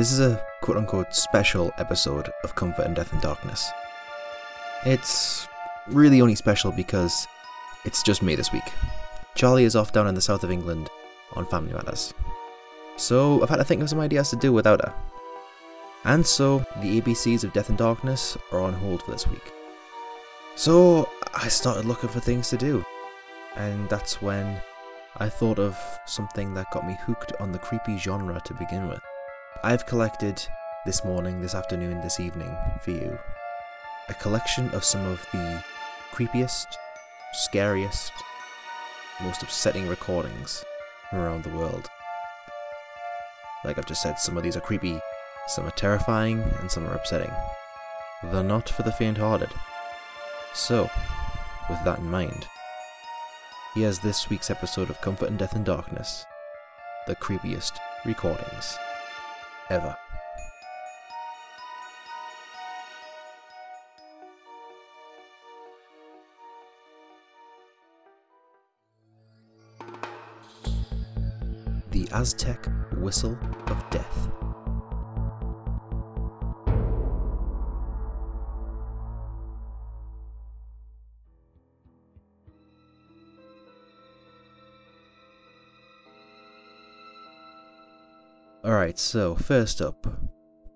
This is a quote unquote special episode of Comfort and Death and Darkness. It's really only special because it's just me this week. Charlie is off down in the south of England on family matters. So I've had to think of some ideas to do without her. And so the ABCs of Death and Darkness are on hold for this week. So I started looking for things to do. And that's when I thought of something that got me hooked on the creepy genre to begin with. I've collected this morning, this afternoon, this evening for you a collection of some of the creepiest, scariest, most upsetting recordings from around the world. Like I've just said, some of these are creepy, some are terrifying, and some are upsetting. They're not for the faint hearted. So, with that in mind, here's this week's episode of Comfort and Death and Darkness the creepiest recordings ever. The Aztec Whistle of Death. Alright, so first up,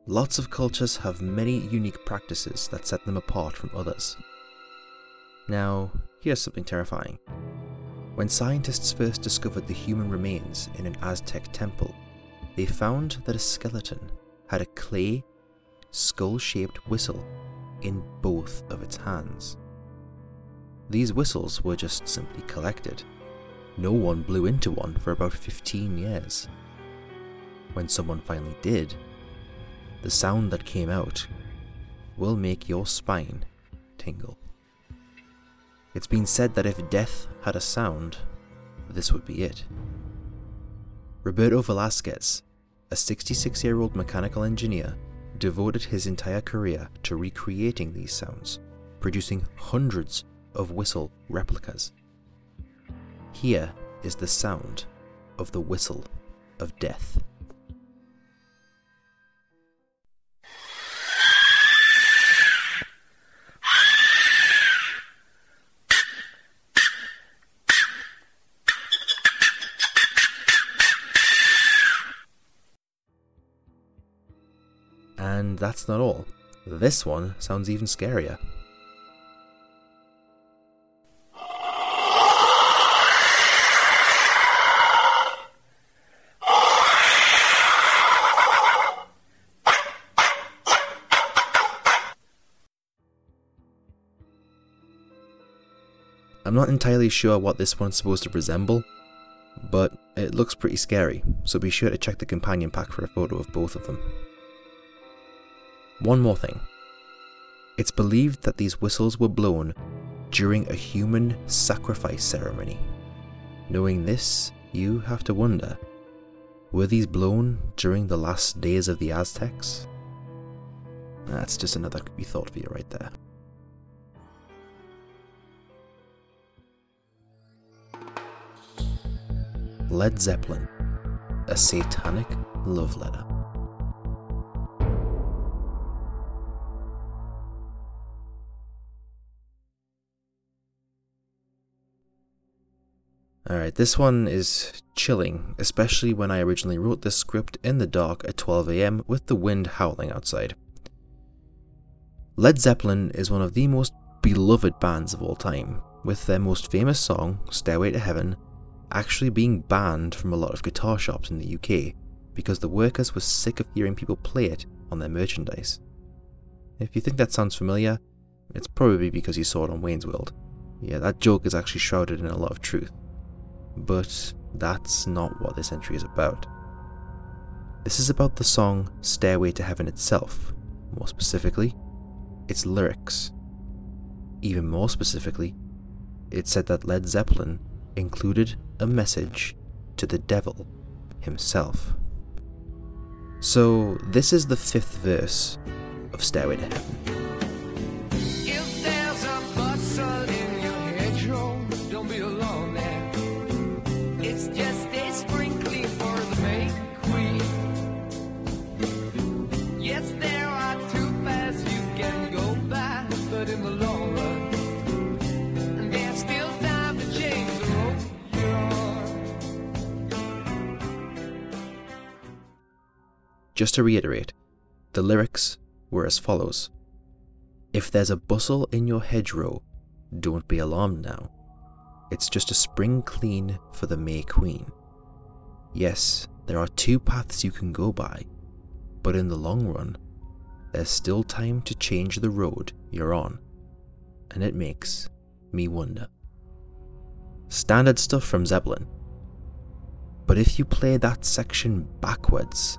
lots of cultures have many unique practices that set them apart from others. Now, here's something terrifying. When scientists first discovered the human remains in an Aztec temple, they found that a skeleton had a clay, skull shaped whistle in both of its hands. These whistles were just simply collected. No one blew into one for about 15 years when someone finally did, the sound that came out will make your spine tingle. It's been said that if death had a sound, this would be it. Roberto Velasquez, a 66 year old mechanical engineer, devoted his entire career to recreating these sounds, producing hundreds of whistle replicas. Here is the sound of the whistle of death. And that's not all. This one sounds even scarier. I'm not entirely sure what this one's supposed to resemble, but it looks pretty scary, so be sure to check the companion pack for a photo of both of them. One more thing. It's believed that these whistles were blown during a human sacrifice ceremony. Knowing this, you have to wonder were these blown during the last days of the Aztecs? That's just another creepy thought for you right there. Led Zeppelin, a satanic love letter. Alright, this one is chilling, especially when I originally wrote this script in the dark at 12am with the wind howling outside. Led Zeppelin is one of the most beloved bands of all time, with their most famous song, Stairway to Heaven, actually being banned from a lot of guitar shops in the UK because the workers were sick of hearing people play it on their merchandise. If you think that sounds familiar, it's probably because you saw it on Wayne's World. Yeah, that joke is actually shrouded in a lot of truth. But that's not what this entry is about. This is about the song Stairway to Heaven itself, more specifically, its lyrics. Even more specifically, it said that Led Zeppelin included a message to the devil himself. So, this is the fifth verse of Stairway to Heaven. Just to reiterate, the lyrics were as follows If there's a bustle in your hedgerow, don't be alarmed now. It's just a spring clean for the May Queen. Yes, there are two paths you can go by, but in the long run, there's still time to change the road you're on, and it makes me wonder. Standard stuff from Zeppelin. But if you play that section backwards,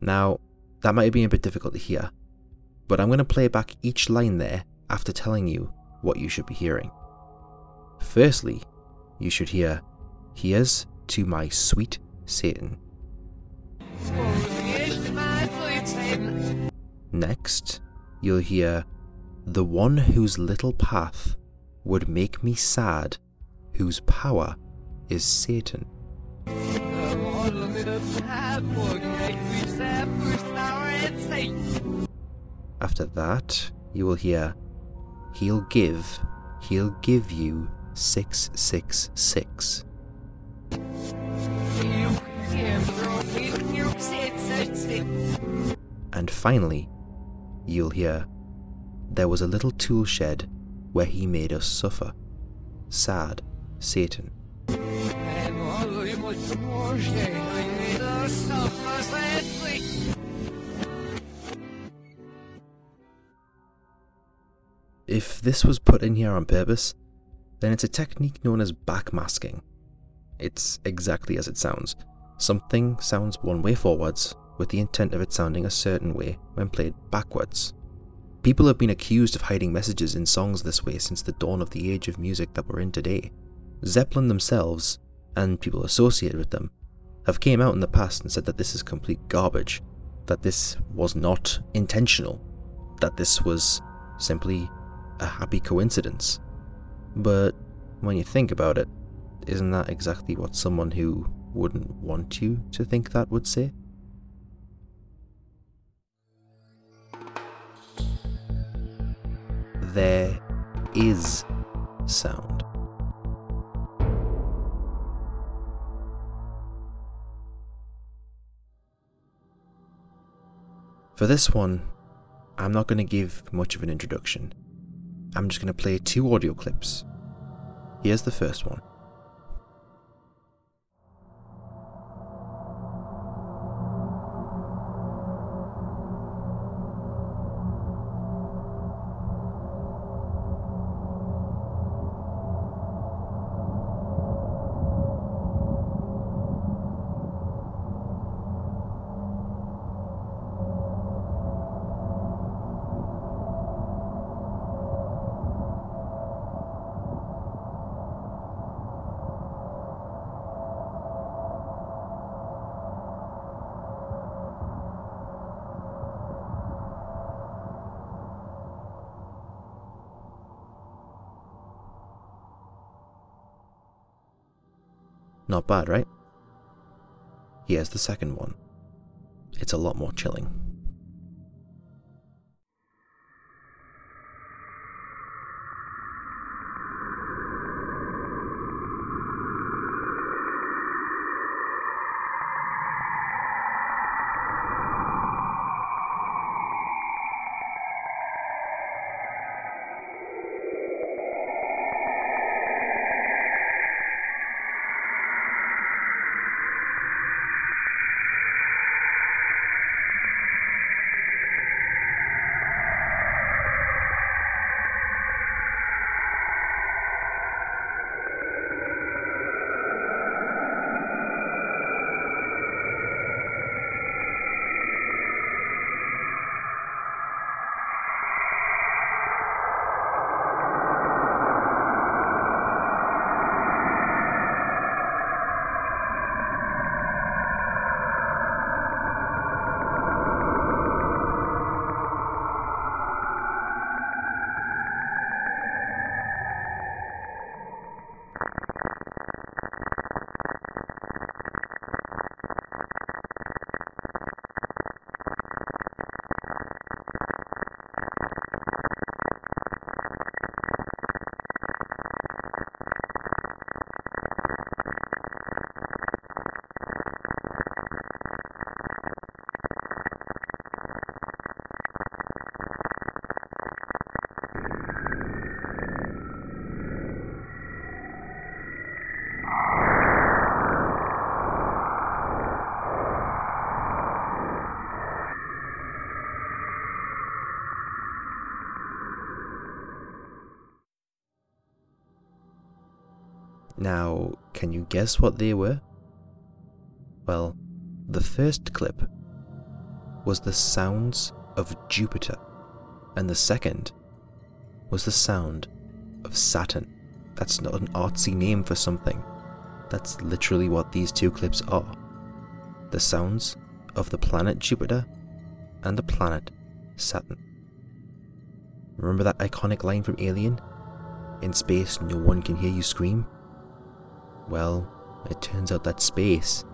Now, that might have been a bit difficult to hear, but I'm going to play back each line there after telling you what you should be hearing. Firstly, you should hear, Here's to my sweet Satan. Next, you'll hear, The one whose little path would make me sad, whose power is Satan. After that, you will hear, He'll give, he'll give you 666. And finally, you'll hear, There was a little tool shed where he made us suffer. Sad Satan. If this was put in here on purpose, then it's a technique known as backmasking. It's exactly as it sounds. Something sounds one way forwards, with the intent of it sounding a certain way when played backwards. People have been accused of hiding messages in songs this way since the dawn of the age of music that we're in today. Zeppelin themselves, and people associated with them, have came out in the past and said that this is complete garbage, that this was not intentional, that this was simply a happy coincidence. But when you think about it, isn't that exactly what someone who wouldn't want you to think that would say? There is sound. For this one, I'm not going to give much of an introduction. I'm just going to play two audio clips. Here's the first one. Bad, right? Here's the second one. It's a lot more chilling. Guess what they were? Well, the first clip was the sounds of Jupiter, and the second was the sound of Saturn. That's not an artsy name for something. That's literally what these two clips are the sounds of the planet Jupiter and the planet Saturn. Remember that iconic line from Alien? In space, no one can hear you scream? Well, it turns out that space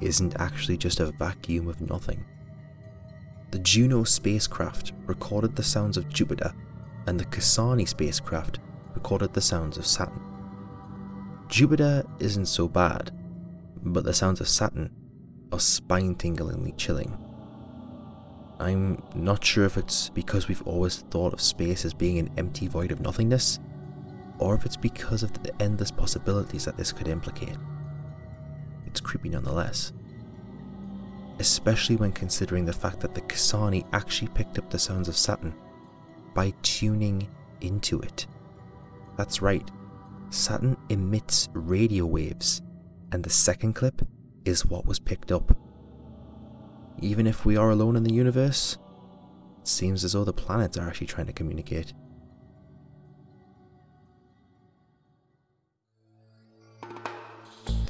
isn't actually just a vacuum of nothing. The Juno spacecraft recorded the sounds of Jupiter, and the Cassini spacecraft recorded the sounds of Saturn. Jupiter isn't so bad, but the sounds of Saturn are spine tinglingly chilling. I'm not sure if it's because we've always thought of space as being an empty void of nothingness, or if it's because of the endless possibilities that this could implicate. It's creepy nonetheless. Especially when considering the fact that the Cassini actually picked up the sounds of Saturn by tuning into it. That's right, Saturn emits radio waves, and the second clip is what was picked up. Even if we are alone in the universe, it seems as though the planets are actually trying to communicate.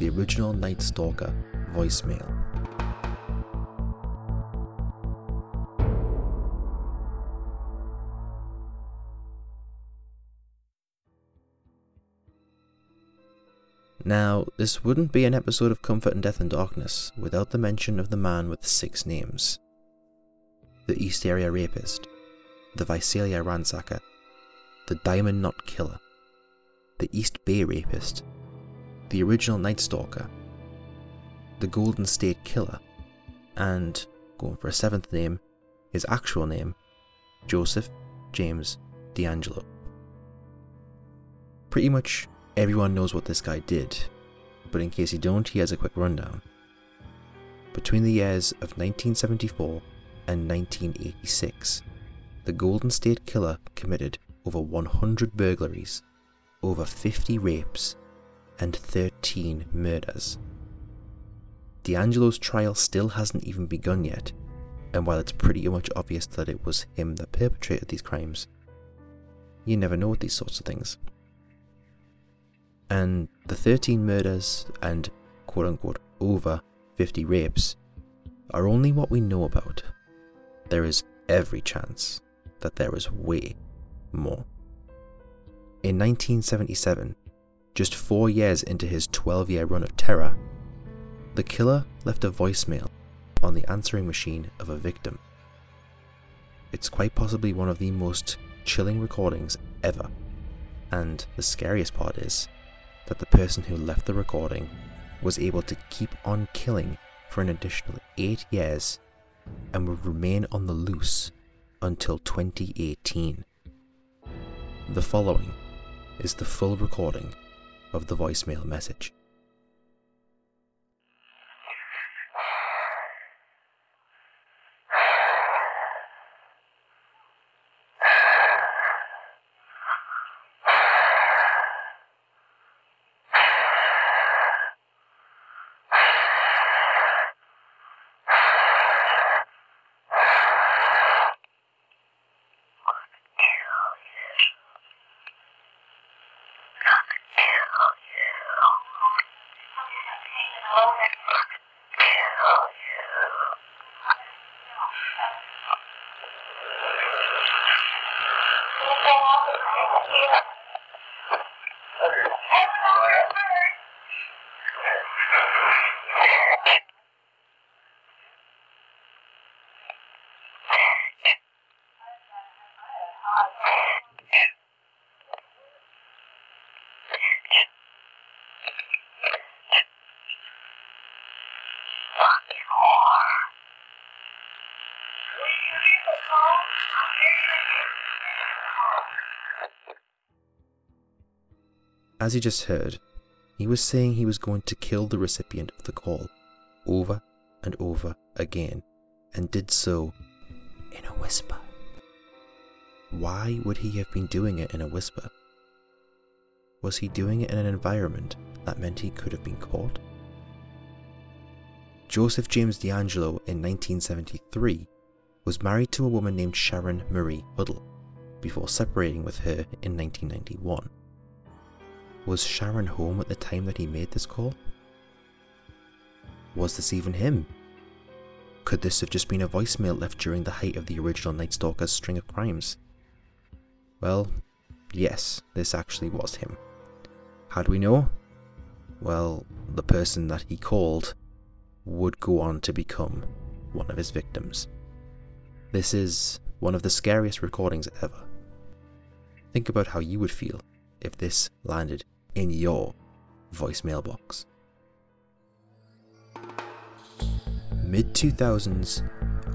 The original Night Stalker voicemail. Now, this wouldn't be an episode of Comfort and Death and Darkness without the mention of the man with six names. The East Area Rapist, the Visalia Ransacker, the Diamond Knot Killer, the East Bay Rapist, the original Night Stalker, the Golden State Killer, and, going for a seventh name, his actual name, Joseph James DeAngelo. Pretty much everyone knows what this guy did, but in case you don't, he has a quick rundown. Between the years of 1974 and 1986, the Golden State Killer committed over 100 burglaries, over 50 rapes, and 13 murders. DeAngelo's trial still hasn't even begun yet, and while it's pretty much obvious that it was him that perpetrated these crimes, you never know with these sorts of things. And the 13 murders and quote unquote over 50 rapes are only what we know about. There is every chance that there is way more. In 1977, just four years into his 12 year run of terror, the killer left a voicemail on the answering machine of a victim. It's quite possibly one of the most chilling recordings ever, and the scariest part is that the person who left the recording was able to keep on killing for an additional 8 years and would remain on the loose until 2018. The following is the full recording of the voicemail message. Yeah. As you just heard, he was saying he was going to kill the recipient of the call over and over again, and did so in a whisper. Why would he have been doing it in a whisper? was he doing it in an environment that meant he could have been caught? Joseph James DeAngelo in 1973 was married to a woman named Sharon Marie Huddle before separating with her in 1991. Was Sharon home at the time that he made this call? Was this even him? Could this have just been a voicemail left during the height of the original Night Stalker's string of crimes? Well, yes, this actually was him. How do we know? Well, the person that he called would go on to become one of his victims. This is one of the scariest recordings ever. Think about how you would feel if this landed in your voicemail box. Mid 2000s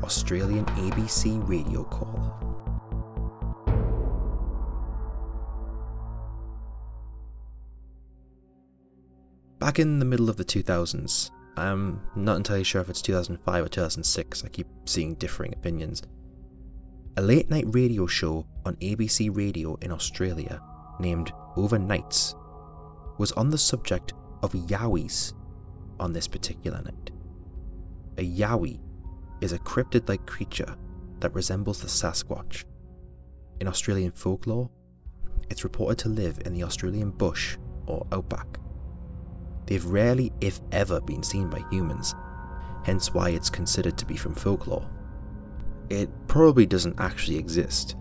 Australian ABC radio call. Back in the middle of the 2000s, I'm not entirely sure if it's 2005 or 2006, I keep seeing differing opinions. A late night radio show on ABC Radio in Australia named Overnights was on the subject of yowies on this particular night. A yowie is a cryptid like creature that resembles the Sasquatch. In Australian folklore, it's reported to live in the Australian bush or outback. They've rarely, if ever, been seen by humans, hence why it's considered to be from folklore. It probably doesn't actually exist,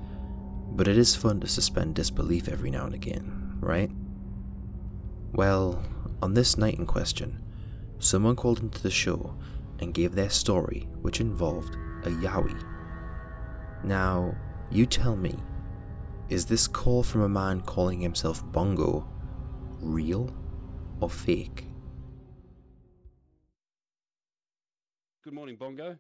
but it is fun to suspend disbelief every now and again, right? Well, on this night in question, someone called into the show and gave their story, which involved a Yowie. Now, you tell me, is this call from a man calling himself Bongo real or fake? Good morning, Bongo.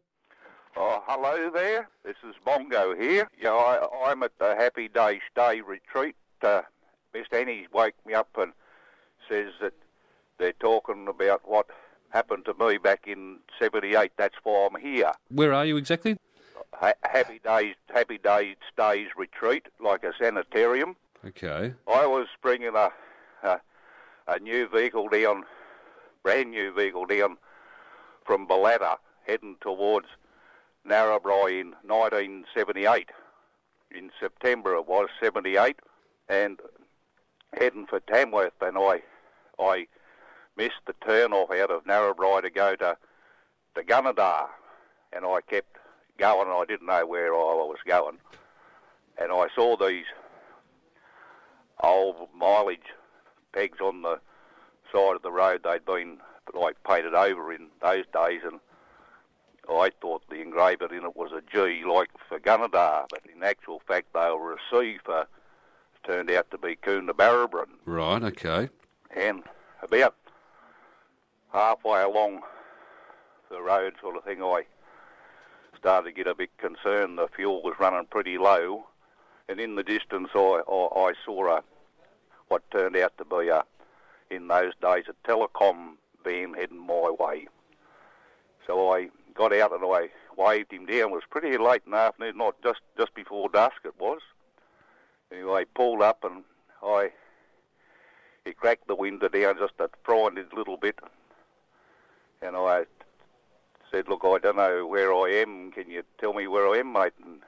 Oh, hello there. This is Bongo here. Yeah, I, I'm at the Happy Day Stay Retreat. Uh, Miss Annie's woke me up and says that they're talking about what happened to me back in '78. That's why I'm here. Where are you exactly? Ha- Happy Days, Happy Day Stays Retreat, like a sanitarium. Okay. I was bringing a, a a new vehicle down, brand new vehicle down from Balata, heading towards Narrabri in 1978. In September it was 78, and heading for Tamworth, and I, I missed the turn off out of Narrabri to go to to Gunnedah, and I kept going. and I didn't know where I was going, and I saw these old mileage pegs on the side of the road. They'd been like painted over in those days, and I thought the engraver in it was a G, like for Gunnedah, but in actual fact they were a C for turned out to be Coonabarabran. Right. Okay. And about halfway along the road, sort of thing, I started to get a bit concerned. The fuel was running pretty low, and in the distance, I, I, I saw a what turned out to be a in those days a telecom van heading my way. So I got out and I waved him down. It was pretty late in the afternoon, not just just before dusk it was. Anyway, he pulled up and I he cracked the window down just a frightened a little bit, and I said, "Look, I don't know where I am. Can you tell me where I am, mate?" And,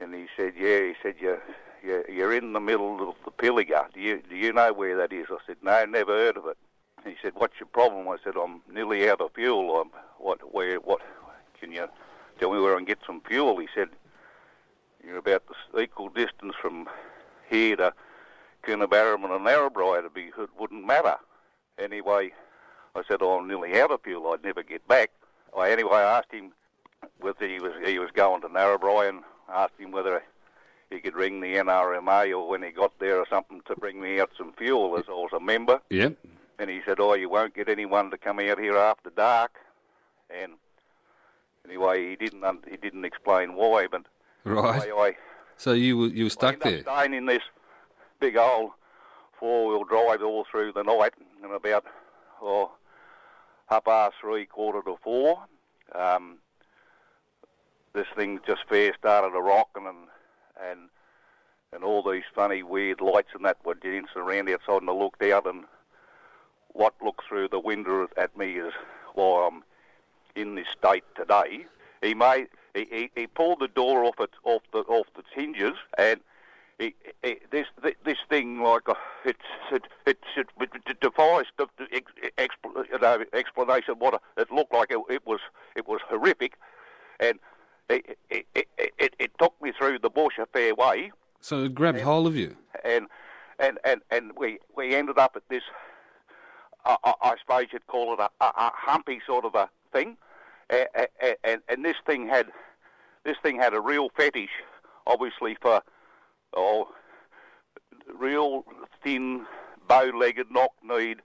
and he said, "Yeah." He said, "You." You're, you're in the middle of the Pilliga. Do you do you know where that is? I said, no, never heard of it. He said, what's your problem? I said, I'm nearly out of fuel. I'm, what, where, what? Can you tell me where I can get some fuel? He said, you're about the equal distance from here to Coonabarabran and Narrabri. It'd be, it wouldn't matter. Anyway, I said, oh, I'm nearly out of fuel. I'd never get back. I, anyway, I asked him whether he was he was going to Narrabri and asked him whether he could ring the NRMA or when he got there or something to bring me out some fuel as I was a member. Yep. And he said, "Oh, you won't get anyone to come out here after dark." And anyway, he didn't un- he didn't explain why, but Right. anyway, I So you were you were I stuck there. staying in this big old four-wheel drive all through the night, and about oh, half past three, quarter to four, um, this thing just fair started a rocking, and and and all these funny, weird lights and that were dancing around outside, and I looked out, and what looked through the window at me is why I'm in this state today. He made he, he, he pulled the door off it off the off the hinges and. He, he, this this thing like uh, it's it it, it, it defies the, the expl, you know, explanation. What it looked like it, it was it was horrific, and it it, it, it it took me through the bush a fair way, So it grabbed hold of you. and and and and we we ended up at this. I, I, suppose you'd call it a, a, a humpy sort of a thing, and, and and this thing had this thing had a real fetish, obviously for oh, real thin, bow-legged, knock-kneed,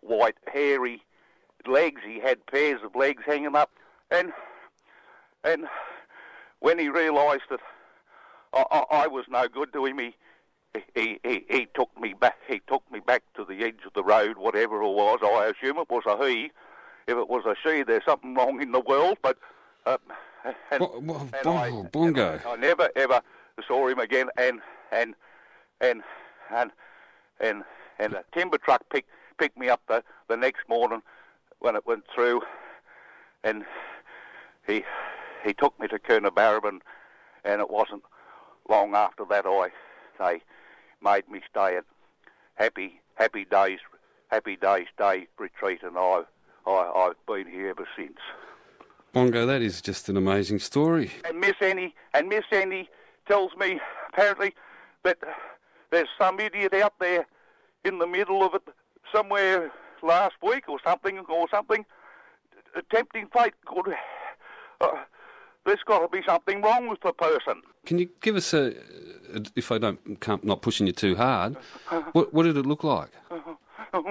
white, hairy legs. He had pairs of legs hanging up, and and when he realised that I, I, I was no good to him, he, he he he took me back. He took me back to the edge of the road, whatever it was. I assume it was a he. If it was a she, there's something wrong in the world. But uh, and, Bo- bo- and I, bongo. I, I never ever saw him again. And and and and and and a timber truck picked picked me up the the next morning when it went through, and he he took me to Coonabarabran, and it wasn't long after that I they made me stay at Happy Happy Days Happy Days Day retreat, and I I I've been here ever since. Bongo, that is just an amazing story. And Miss Annie and Miss Annie tells me apparently that there's some idiot out there in the middle of it somewhere last week or something or something attempting fate could uh, there's got to be something wrong with the person Can you give us a, a if I don't can't not pushing you too hard, what what did it look like? I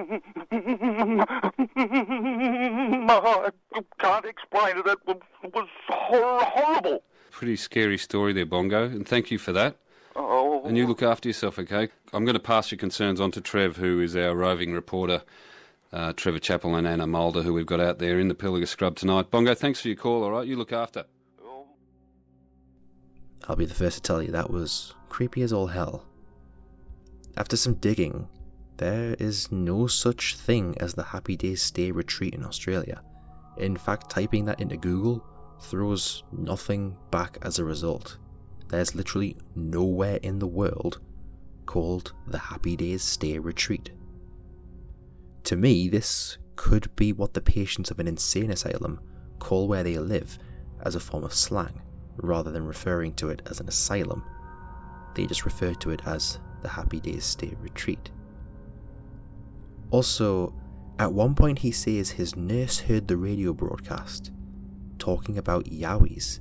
can't explain it it was, hor- horrible Pretty scary story there, Bongo, and thank you for that. oh And you look after yourself, okay? I'm going to pass your concerns on to Trev, who is our roving reporter, uh, Trevor Chappell and Anna Mulder, who we've got out there in the Pilliga Scrub tonight. Bongo, thanks for your call, all right? You look after. I'll be the first to tell you that was creepy as all hell. After some digging, there is no such thing as the Happy Days Stay Retreat in Australia. In fact, typing that into Google throws nothing back as a result. There's literally nowhere in the world called the Happy Days Stay Retreat. To me, this could be what the patients of an insane asylum call where they live as a form of slang, rather than referring to it as an asylum. They just refer to it as the Happy Days Stay Retreat. Also, at one point he says his nurse heard the radio broadcast talking about Yowies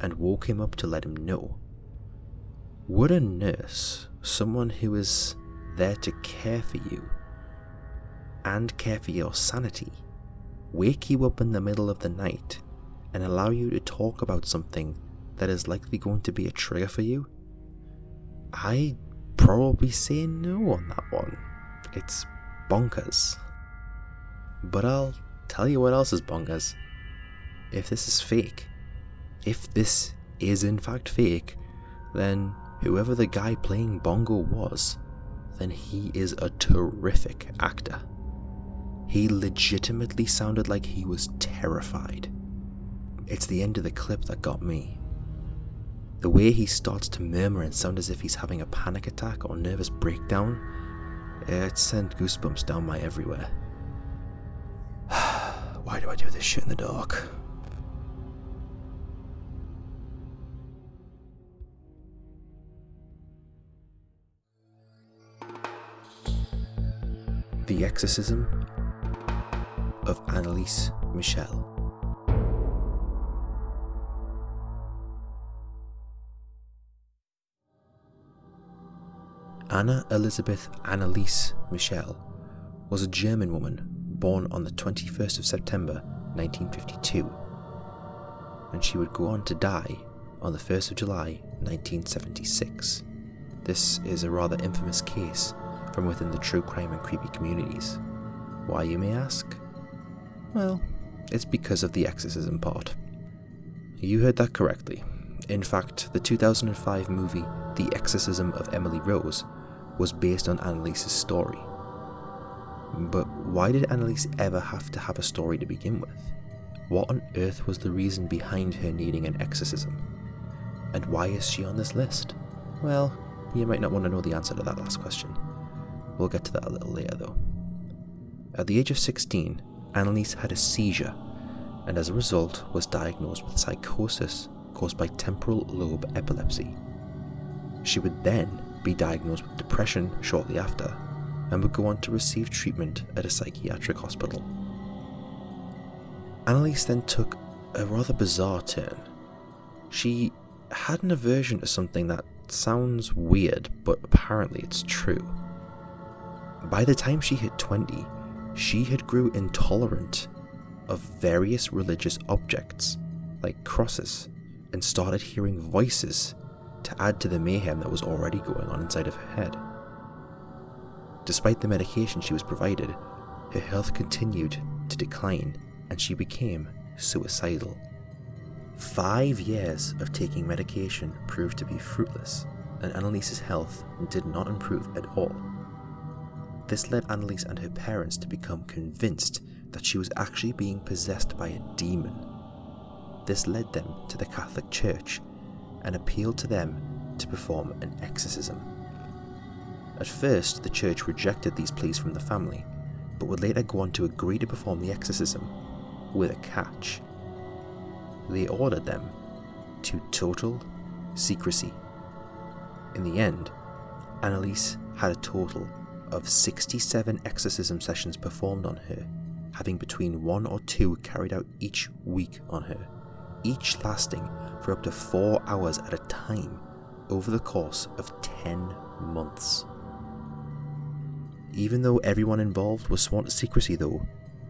and woke him up to let him know. Would a nurse, someone who is there to care for you and care for your sanity, wake you up in the middle of the night and allow you to talk about something that is likely going to be a trigger for you? I probably say no on that one. It's bonkers. But I'll tell you what else is bonkers. If this is fake, if this is in fact fake, then whoever the guy playing Bongo was, then he is a terrific actor. He legitimately sounded like he was terrified. It's the end of the clip that got me. The way he starts to murmur and sound as if he's having a panic attack or nervous breakdown, it sent goosebumps down my everywhere. Why do I do this shit in the dark? The Exorcism of Anneliese Michel. Anna Elizabeth Anneliese Michel was a German woman born on the 21st of September 1952, and she would go on to die on the 1st of July 1976. This is a rather infamous case from within the true crime and creepy communities. Why, you may ask? Well, it's because of the exorcism part. You heard that correctly. In fact, the 2005 movie The Exorcism of Emily Rose, was based on Anneliese's story. But why did Anneliese ever have to have a story to begin with? What on earth was the reason behind her needing an exorcism? And why is she on this list? Well, you might not want to know the answer to that last question. We'll get to that a little later though. At the age of 16, Anneliese had a seizure and as a result was diagnosed with psychosis caused by temporal lobe epilepsy. She would then be diagnosed with depression shortly after and would go on to receive treatment at a psychiatric hospital. Anneliese then took a rather bizarre turn. She had an aversion to something that sounds weird, but apparently it's true. By the time she hit 20, she had grew intolerant of various religious objects, like crosses, and started hearing voices to add to the mayhem that was already going on inside of her head. Despite the medication she was provided, her health continued to decline and she became suicidal. Five years of taking medication proved to be fruitless, and Anneliese's health did not improve at all. This led Anneliese and her parents to become convinced that she was actually being possessed by a demon. This led them to the Catholic Church and appealed to them to perform an exorcism. At first, the church rejected these pleas from the family, but would later go on to agree to perform the exorcism with a catch. They ordered them to total secrecy. In the end, Anneliese had a total of 67 exorcism sessions performed on her, having between one or two carried out each week on her, each lasting for up to four hours at a time over the course of 10 months. Even though everyone involved was sworn to secrecy, though,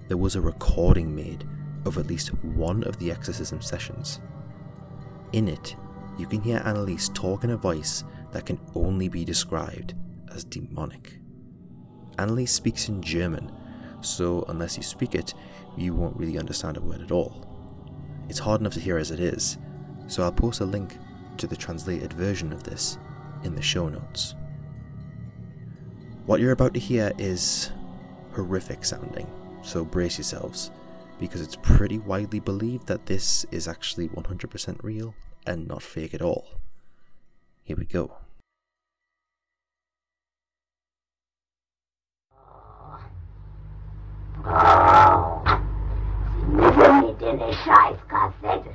there was a recording made of at least one of the exorcism sessions. In it, you can hear Anneliese talk in a voice that can only be described as demonic. Anneliese speaks in German, so unless you speak it, you won't really understand a word at all. It's hard enough to hear as it is, so I'll post a link to the translated version of this in the show notes. What you're about to hear is horrific sounding, so brace yourselves, because it's pretty widely believed that this is actually 100% real and not fake at all. Here we go. Eine Scheißkassette.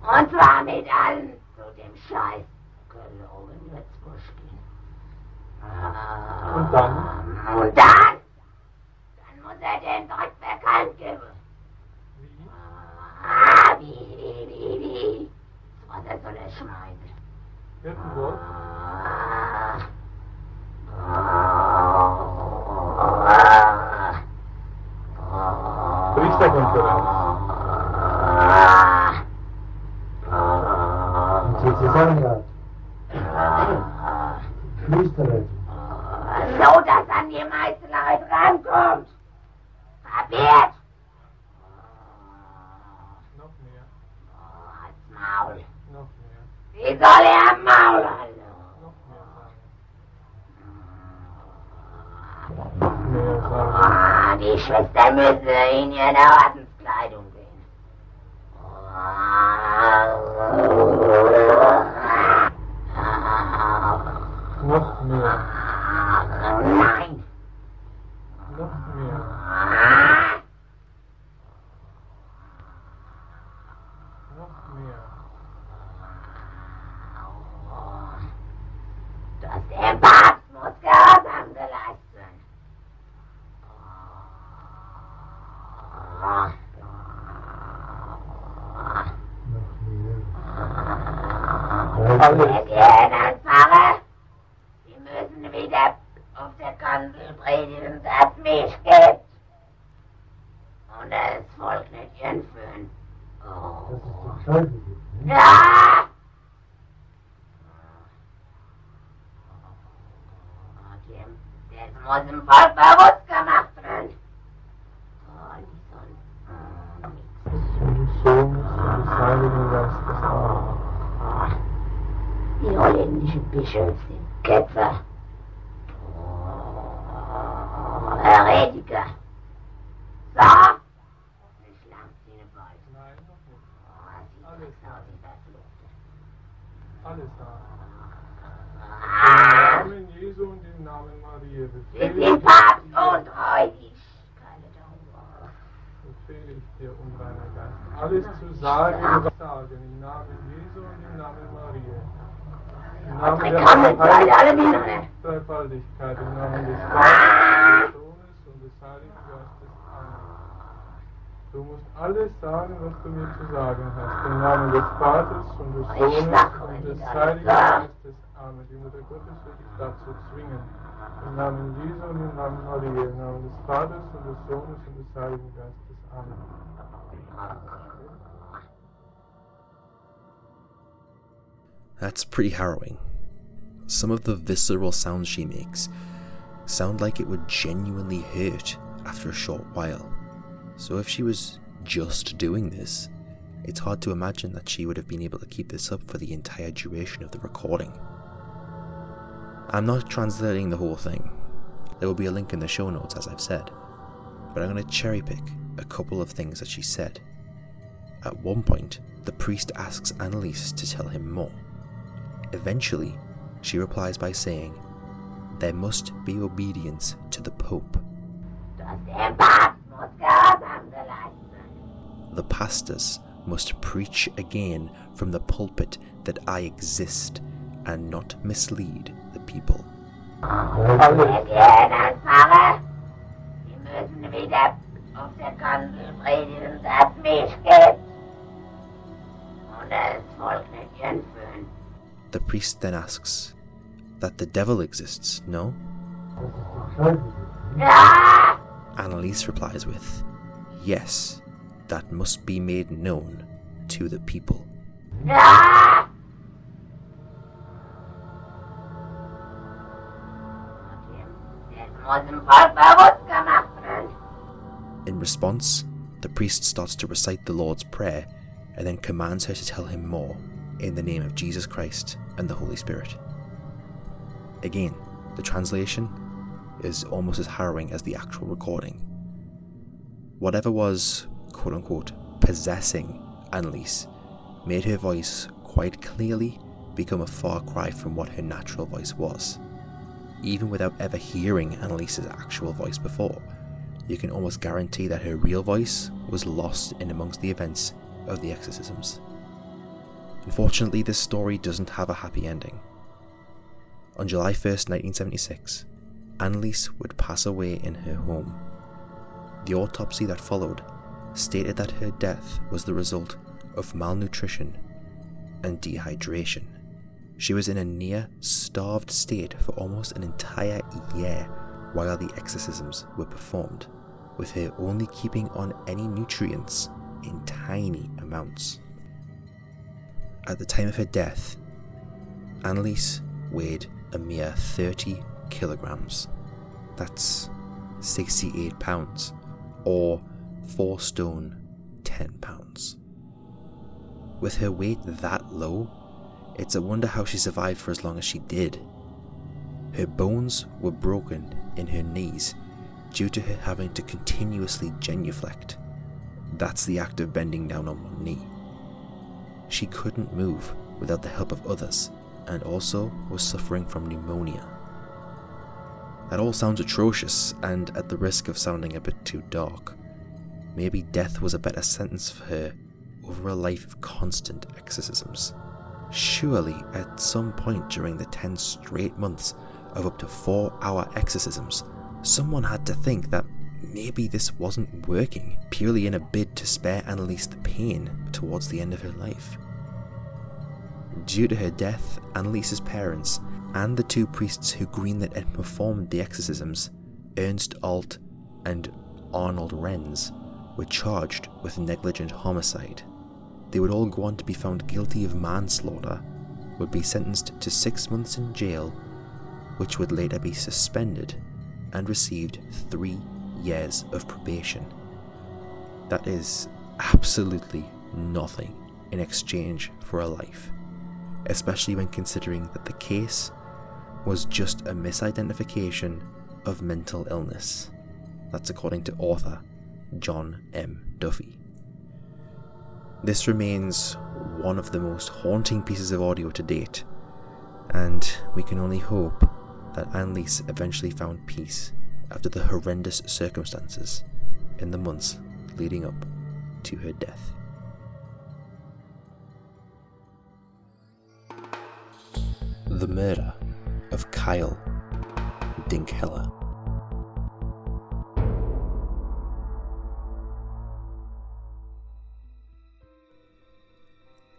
Und zwar mit allen zu dem Scheiß gelogen Würzbuschkin. Und dann? Und dann? Dann muss er den Dreck bekannt geben. Ah, wie, wie, wie, wie. Was er soll er schneiden. Irgendwo? Ah. Priesterkonferenz. Sie zusammen Flüstere. So, dass an die meisten Leute rankommt. Kapiert? Noch mehr. Oh, als Maul. Noch mehr. Wie soll er am Ah, die Schwestern müssen in Wir gehen ans Pfarrer. Sie müssen wieder auf der Kanzel predigen, dass mich gibt. Und das Volk nicht entführen. Dass Oh. den Teufel gibt. Ne? Ja! Okay, Das muss dem Volk bewusst Sohnes und des Heiligen Geistes. Amen. Die holländische Bitte. schönsten Kämpfer. Herr Rediger. So. Eine Schlammzähne bald. Nein, noch nicht. Oh, sieht Alles das aus wie Verfluchte. Alles da. Ah, Im Namen Jesu und im Namen Maria sind befehle die ich Papst dir, untreu, die Skalle der Hunger. befehle ich dir, unreiner Geist, alles zu sagen und zu sagen, im Namen Jesu und im Namen Maria. Alle. Du musst alles sagen, was du mir zu sagen hast. Im Namen des Vaters und des Sohnes und des Heiligen Geistes. Amen. Die Mutter Gottes wird dich dazu zwingen. Im Namen Jesu und im Namen Maria. Im Namen des Vaters und des Sohnes und des Heiligen Geistes. Amen. That's pretty harrowing. Some of the visceral sounds she makes sound like it would genuinely hurt after a short while. So if she was just doing this, it's hard to imagine that she would have been able to keep this up for the entire duration of the recording. I'm not translating the whole thing. There will be a link in the show notes, as I've said, but I'm going to cherry pick a couple of things that she said. At one point, the priest asks Anneliese to tell him more. Eventually, she replies by saying, There must be obedience to the Pope. The pastors must preach again from the pulpit that I exist and not mislead the people. The priest then asks, That the devil exists, no? Anneliese replies with, Yes, that must be made known to the people. In response, the priest starts to recite the Lord's Prayer and then commands her to tell him more in the name of Jesus Christ and the Holy Spirit. Again, the translation is almost as harrowing as the actual recording. Whatever was, quote unquote, possessing Anneliese made her voice quite clearly become a far cry from what her natural voice was. Even without ever hearing Anneliese's actual voice before, you can almost guarantee that her real voice was lost in amongst the events of the exorcisms. Unfortunately, this story doesn't have a happy ending. On July 1st, 1976, Anneliese would pass away in her home. The autopsy that followed stated that her death was the result of malnutrition and dehydration. She was in a near starved state for almost an entire year while the exorcisms were performed, with her only keeping on any nutrients in tiny amounts. At the time of her death, Anneliese weighed a mere 30 kilograms. That's 68 pounds, or 4 stone 10 pounds. With her weight that low, it's a wonder how she survived for as long as she did. Her bones were broken in her knees due to her having to continuously genuflect. That's the act of bending down on one knee. She couldn't move without the help of others and also was suffering from pneumonia. That all sounds atrocious and at the risk of sounding a bit too dark. Maybe death was a better sentence for her over a life of constant exorcisms. Surely, at some point during the 10 straight months of up to 4 hour exorcisms, someone had to think that maybe this wasn't working purely in a bid to spare Anneliese the pain towards the end of her life. Due to her death, Anneliese's parents and the two priests who greenlit and performed the exorcisms, Ernst Alt and Arnold Renz, were charged with negligent homicide. They would all go on to be found guilty of manslaughter, would be sentenced to six months in jail, which would later be suspended, and received three years of probation. That is absolutely nothing in exchange for a life. Especially when considering that the case was just a misidentification of mental illness. That's according to author John M. Duffy. This remains one of the most haunting pieces of audio to date, and we can only hope that Anneliese eventually found peace after the horrendous circumstances in the months leading up to her death. The murder of Kyle Dinkheller.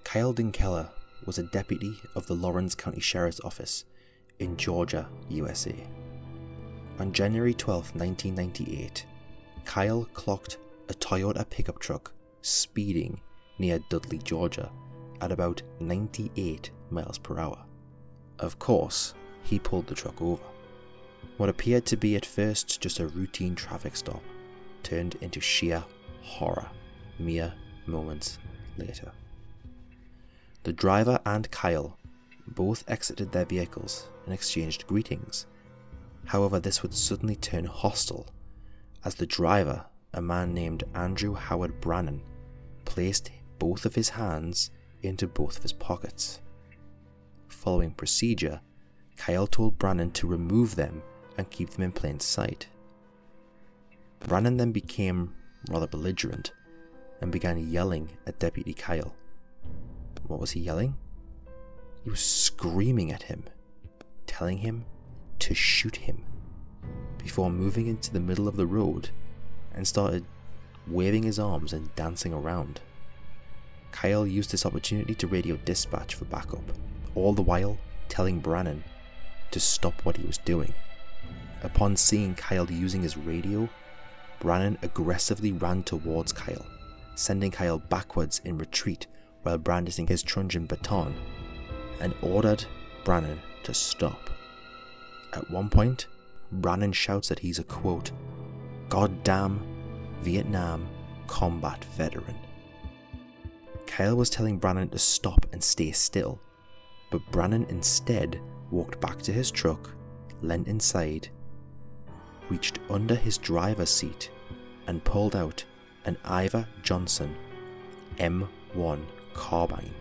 Kyle Dinkheller was a deputy of the Laurens County Sheriff's Office in Georgia, USA. On January 12, 1998, Kyle clocked a Toyota pickup truck speeding near Dudley, Georgia at about 98 miles per hour. Of course, he pulled the truck over. What appeared to be at first just a routine traffic stop turned into sheer horror mere moments later. The driver and Kyle both exited their vehicles and exchanged greetings. However, this would suddenly turn hostile as the driver, a man named Andrew Howard Brannan, placed both of his hands into both of his pockets. Following procedure, Kyle told Brannan to remove them and keep them in plain sight. Brannan then became rather belligerent and began yelling at Deputy Kyle. What was he yelling? He was screaming at him, telling him to shoot him, before moving into the middle of the road and started waving his arms and dancing around. Kyle used this opportunity to radio dispatch for backup, all the while telling Brannan to stop what he was doing. Upon seeing Kyle using his radio, Brannan aggressively ran towards Kyle, sending Kyle backwards in retreat while brandishing his truncheon baton, and ordered Brannan to stop. At one point, Brannan shouts that he's a quote, goddamn Vietnam combat veteran. Kyle was telling Brannan to stop and stay still, but Brannan instead walked back to his truck, leant inside, reached under his driver's seat, and pulled out an Iver Johnson M1 carbine.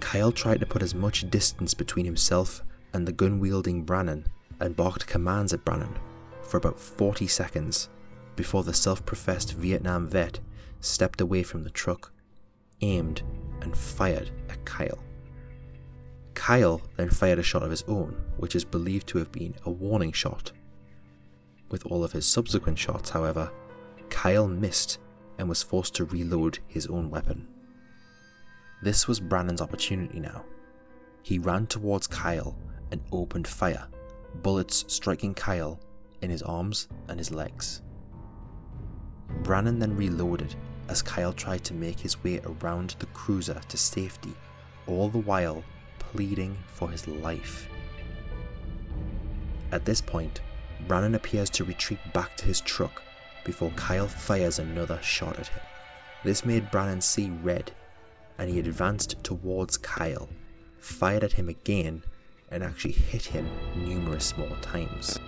Kyle tried to put as much distance between himself and the gun wielding Brannan and barked commands at Brannan for about 40 seconds before the self professed Vietnam vet stepped away from the truck, aimed, and fired at Kyle. Kyle then fired a shot of his own, which is believed to have been a warning shot. With all of his subsequent shots, however, Kyle missed and was forced to reload his own weapon. This was Brannan's opportunity now. He ran towards Kyle and opened fire, bullets striking Kyle in his arms and his legs. Brannan then reloaded as Kyle tried to make his way around the cruiser to safety, all the while pleading for his life. At this point, Brannan appears to retreat back to his truck before Kyle fires another shot at him. This made Brannan see red, and he advanced towards Kyle, fired at him again, and actually hit him numerous more times.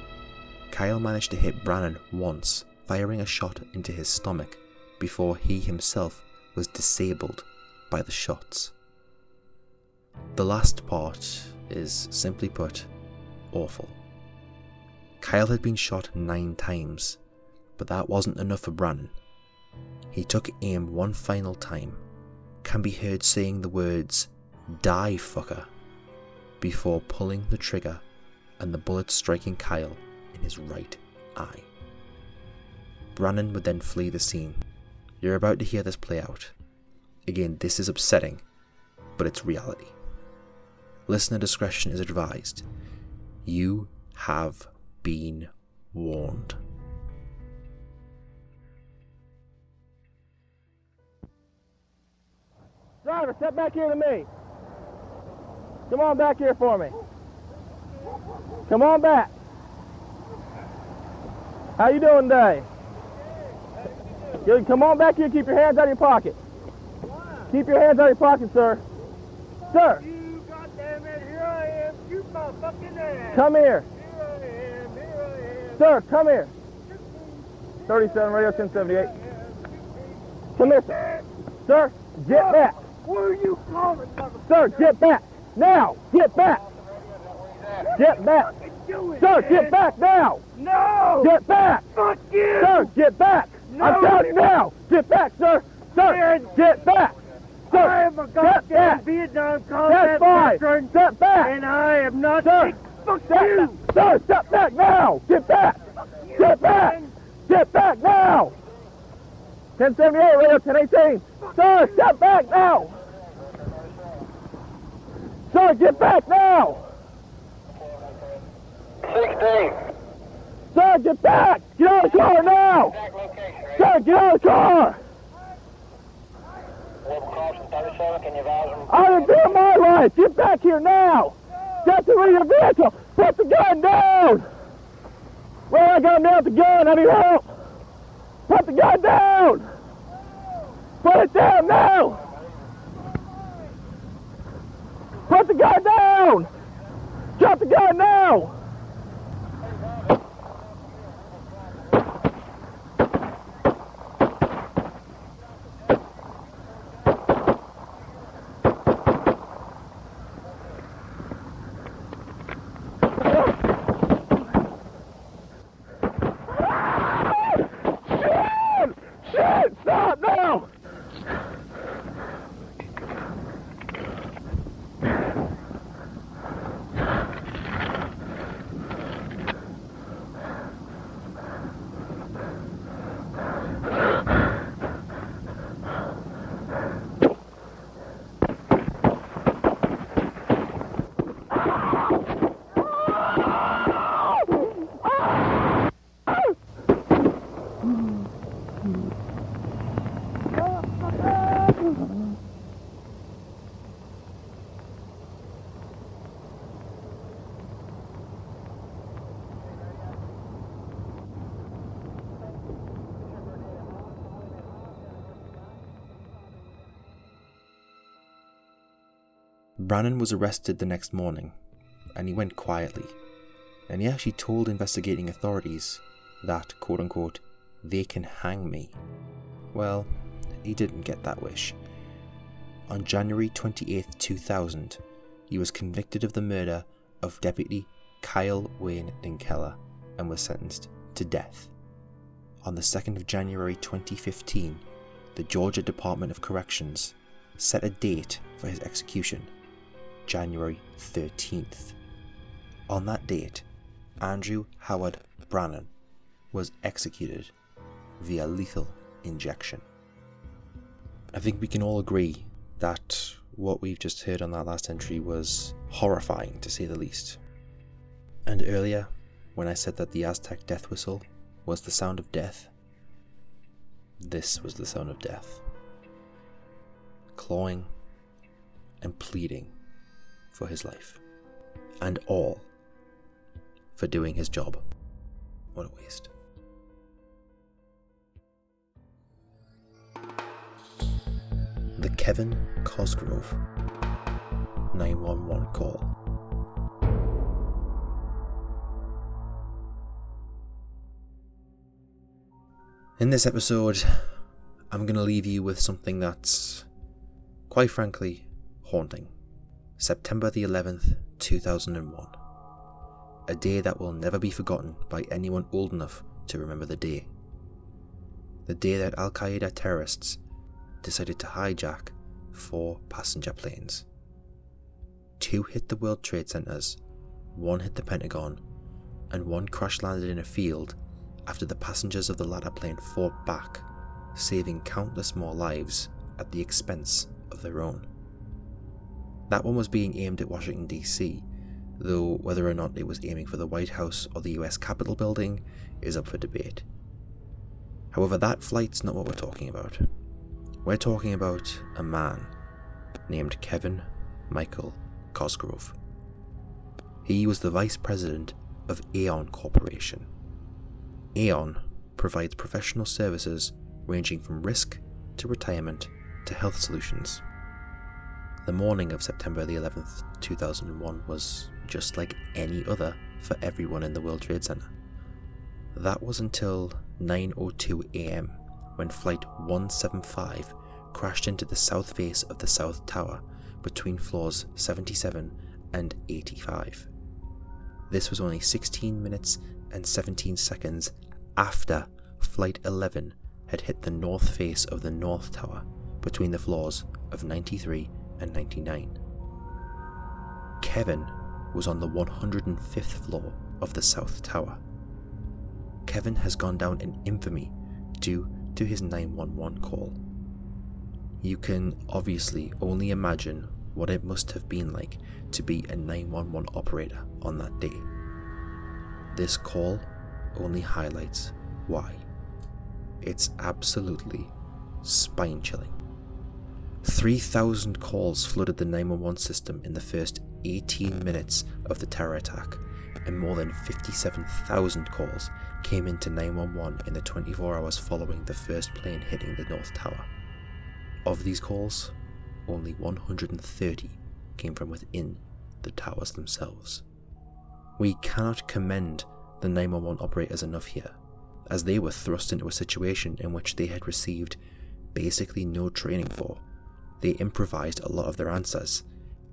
Kyle managed to hit Brannan once, firing a shot into his stomach before he himself was disabled by the shots. The last part is, simply put, awful. Kyle had been shot nine times, but that wasn't enough for Brannan. He took aim one final time, can be heard saying the words, Die fucker, before pulling the trigger and the bullet striking Kyle in his right eye. Brannan would then flee the scene. You're about to hear this play out. Again, this is upsetting, but it's reality. Listener discretion is advised. You have been warned. Driver, step back here to me. Come on back here for me. Come on back. How you doing today? Good. Come on back here. Keep your hands out of your pocket. Keep your hands out of your pocket, sir. Sir. Come here. Sir, come here. 37 radio 1078. Come here, sir. Sir, get back. Where are you calling, Sir, get back. Now, get back. Get back. Sir, get back now. No! Get back. Fuck you! Sir, get back. No. I'm telling you now. Get back, sir. Sir, get back. Sir, I am a get goddamn. Vietnam Step combat veteran, Step back. and I am not Sir. Fuck step you! back. Sir, step back now. Get back. Get back. Get back now. 1078, radio 1018. Sir, step back now. Sir, get back now. 16. Sir, get back. Get out of the car now. Sir, get out of the car. I be in my life. Get back here now. Get to your vehicle. Put the gun down. Well, I got him down with the gun. I need help. Put the gun down. Put it down now. Put the gun down. Drop the gun now. Shit! Shit! Stop now! Brannan was arrested the next morning, and he went quietly. And he actually told investigating authorities that, quote unquote, they can hang me. Well, he didn't get that wish. On January 28, 2000, he was convicted of the murder of Deputy Kyle Wayne Dinkheller and was sentenced to death. On the 2nd of January 2015, the Georgia Department of Corrections set a date for his execution, January 13th. On that date, Andrew Howard Brannan was executed via lethal injection. I think we can all agree that what we've just heard on that last entry was horrifying to say the least. And earlier, when I said that the Aztec death whistle was the sound of death, this was the sound of death. Clawing and pleading for his life. And all for doing his job. What a waste. The Kevin Cosgrove 911 call. In this episode, I'm going to leave you with something that's, quite frankly, haunting. September the 11th, 2001. A day that will never be forgotten by anyone old enough to remember the day. The day that Al Qaeda terrorists decided to hijack four passenger planes. Two hit the World Trade Centers, one hit the Pentagon, and one crash landed in a field after the passengers of the latter plane fought back, saving countless more lives at the expense of their own. That one was being aimed at Washington, D.C., though whether or not it was aiming for the White House or the US Capitol building is up for debate. However, that flight's not what we're talking about. We're talking about a man named Kevin Michael Cosgrove. He was the vice president of Aon Corporation. Aon provides professional services ranging from risk to retirement to health solutions. The morning of September the 11th, 2001 was just like any other for everyone in the World Trade Center. That was until 9:02 a.m. when flight 175 crashed into the south face of the South Tower between floors 77 and 85. This was only 16 minutes and 17 seconds after Flight 11 had hit the north face of the North Tower between the floors of 93 and 99. Kevin was on the 105th floor of the South Tower. Kevin has gone down in infamy due to his 911 call. You can obviously only imagine what it must have been like to be a 911 operator on that day. This call only highlights why. It's absolutely spine chilling. 3,000 calls flooded the 911 system in the first 18 minutes of the terror attack, and more than 57,000 calls came into 911 in the 24 hours following the first plane hitting the North Tower. Of these calls, only 130 came from within the towers themselves. We cannot commend the 911 operators enough here, as they were thrust into a situation in which they had received basically no training for. They improvised a lot of their answers,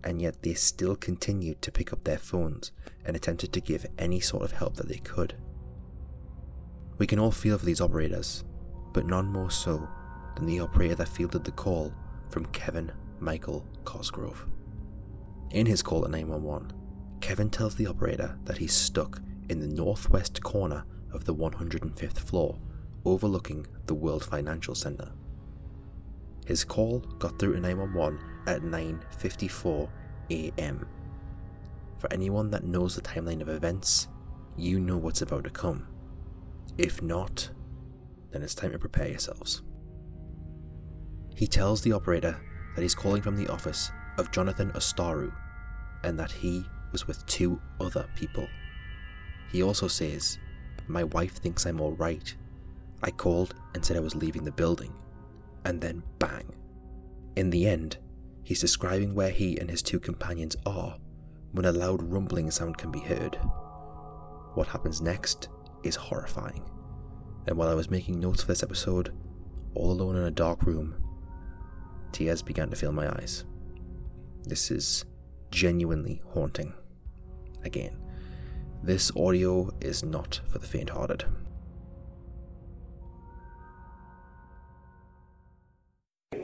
and yet they still continued to pick up their phones and attempted to give any sort of help that they could. We can all feel for these operators, but none more so than the operator that fielded the call from Kevin Michael Cosgrove. In his call to 911, Kevin tells the operator that he's stuck in the northwest corner of the 105th floor, overlooking the World Financial Center. His call got through to 911 at 9:54 a.m. For anyone that knows the timeline of events, you know what's about to come. If not, then it's time to prepare yourselves. He tells the operator that he's calling from the office of Jonathan Ostaru and that he was with two other people. He also says, My wife thinks I'm alright. I called and said I was leaving the building. And then bang. In the end, he's describing where he and his two companions are when a loud rumbling sound can be heard. What happens next is horrifying. And while I was making notes for this episode, all alone in a dark room, tears began to fill my eyes. This is genuinely haunting. Again, this audio is not for the faint hearted.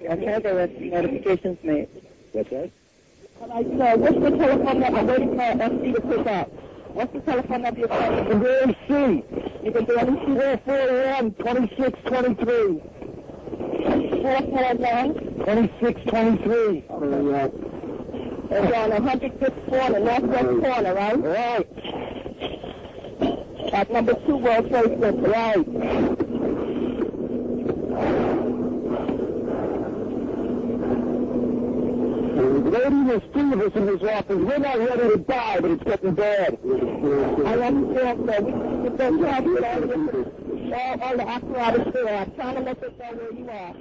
I get the notifications made. What's that? Alright, so what's the telephone number? I'm waiting for FC to pick up. What's the telephone number you're calling? The MC. You can do anything. 441 2623. 441. 2623. Uh, And you're on the 105th floor, the northwest corner, right? right. At number two World Trade Center. Right. Lady, there's three of us in this office. We're not ready to die, but it's getting bad. I understand, sir. We, don't have you all, the- all, all the apparatus there. I'm trying to let us know where you are.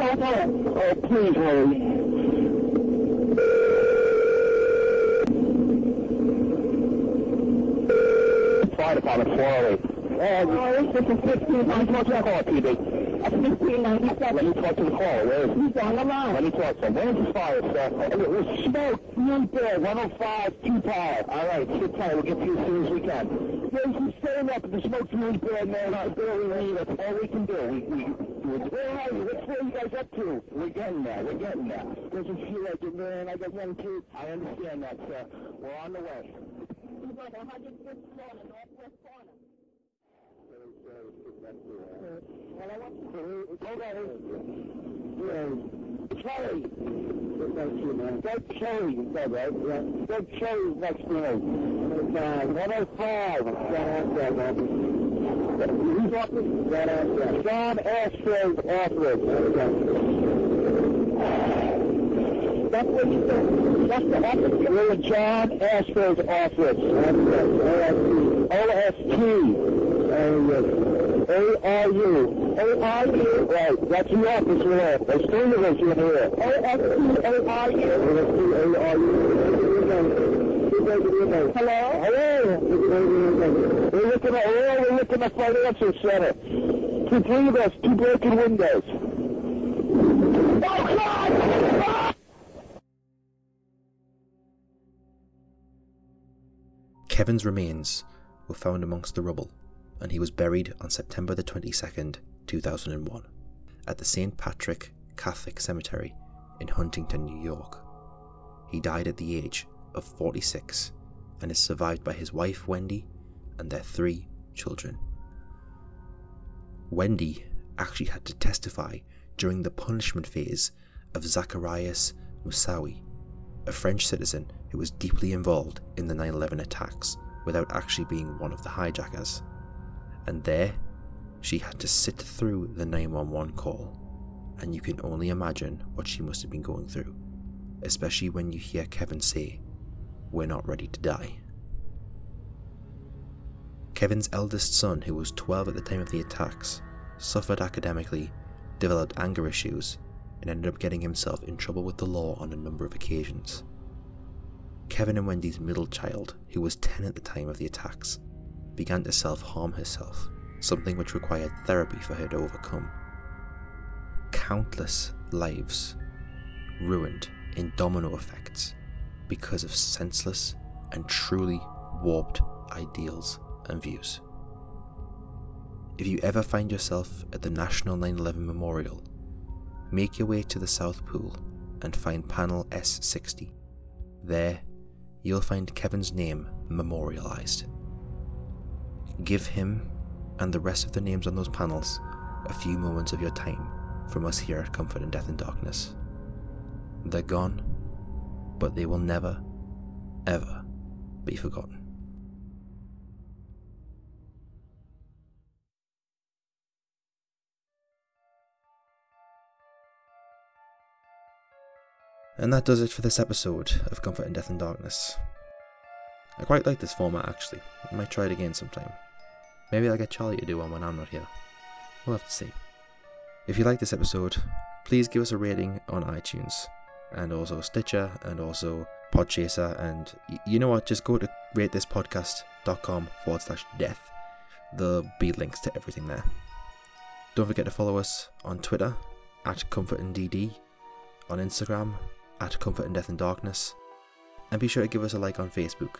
On. Oh, please hurry. Fire department, 408. Oh, this is 15. Let me talk to the caller, PD. 1597. Let me talk to the caller. Where is he? He's on the line. Let me talk to him. Where's the fire, sir? Hey, There's smoke. One there, 105, two power. All right, sit tight. We'll get to you as soon as we can. There's some staying up, the smoke's really bad, man. I barely leave. That's all we can do. We, we, we, where are you? What's where you guys up to? We're getting there. We're getting there. Doesn't feel like it, man. I got one kid. I understand that, sir. We're on the way. He's the 105th floor, the northwest corner. Cherry. Thank you, to me. 105. 105. John. Who's office? That's Ashford's office. O-S-T. A-R-U. A-R-U. Right, that's the office at. There's three of us in here. O-S-T-A-R-U. Hello? Hello? We're looking at, we're looking at financial center. Two, three of us, two broken windows. Oh, God! Kevin's remains were found amongst the rubble, and he was buried on September the 22nd, 2001, at the St. Patrick Catholic Cemetery in Huntington, New York. He died at the age of 46 and is survived by his wife Wendy and their three children. Wendy actually had to testify during the punishment phase of Zacharias Moussaoui, a French citizen who was deeply involved in the 9 11 attacks without actually being one of the hijackers. And there, she had to sit through the 911 call, and you can only imagine what she must have been going through, especially when you hear Kevin say, We're not ready to die. Kevin's eldest son, who was 12 at the time of the attacks, suffered academically, developed anger issues, and ended up getting himself in trouble with the law on a number of occasions. Kevin and Wendy's middle child, who was 10 at the time of the attacks, began to self harm herself, something which required therapy for her to overcome. Countless lives ruined in domino effects because of senseless and truly warped ideals and views. If you ever find yourself at the National 9 11 Memorial, make your way to the South Pool and find panel S60. There, you'll find Kevin's name memorialised. Give him and the rest of the names on those panels a few moments of your time from us here at Comfort and Death and Darkness. They're gone, but they will never, ever be forgotten. And that does it for this episode of Comfort and Death and Darkness. I quite like this format actually. I might try it again sometime. Maybe I'll get Charlie to do one when I'm not here. We'll have to see. If you like this episode, please give us a rating on iTunes and also Stitcher and also Podchaser. And you know what? Just go to ratethispodcast.com forward slash death. There'll be links to everything there. Don't forget to follow us on Twitter at Comfort and DD, on Instagram at Comfort and Death in Darkness, and be sure to give us a like on Facebook.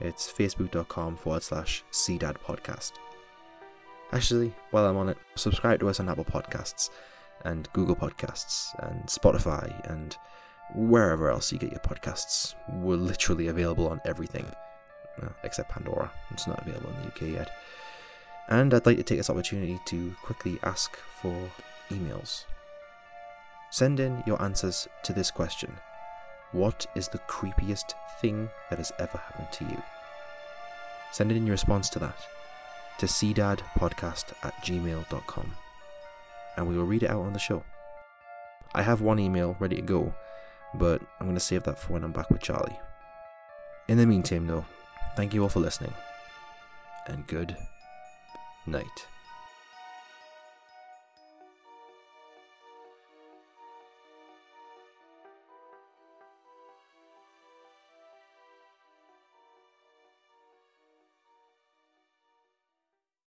It's facebook.com forward slash CDAD podcast. Actually, while I'm on it, subscribe to us on Apple Podcasts and Google Podcasts and Spotify and wherever else you get your podcasts. We're literally available on everything, well, except Pandora. It's not available in the UK yet. And I'd like to take this opportunity to quickly ask for emails. Send in your answers to this question What is the creepiest thing that has ever happened to you? Send in your response to that to cdadpodcast at gmail.com and we will read it out on the show. I have one email ready to go, but I'm going to save that for when I'm back with Charlie. In the meantime, though, thank you all for listening, and good night.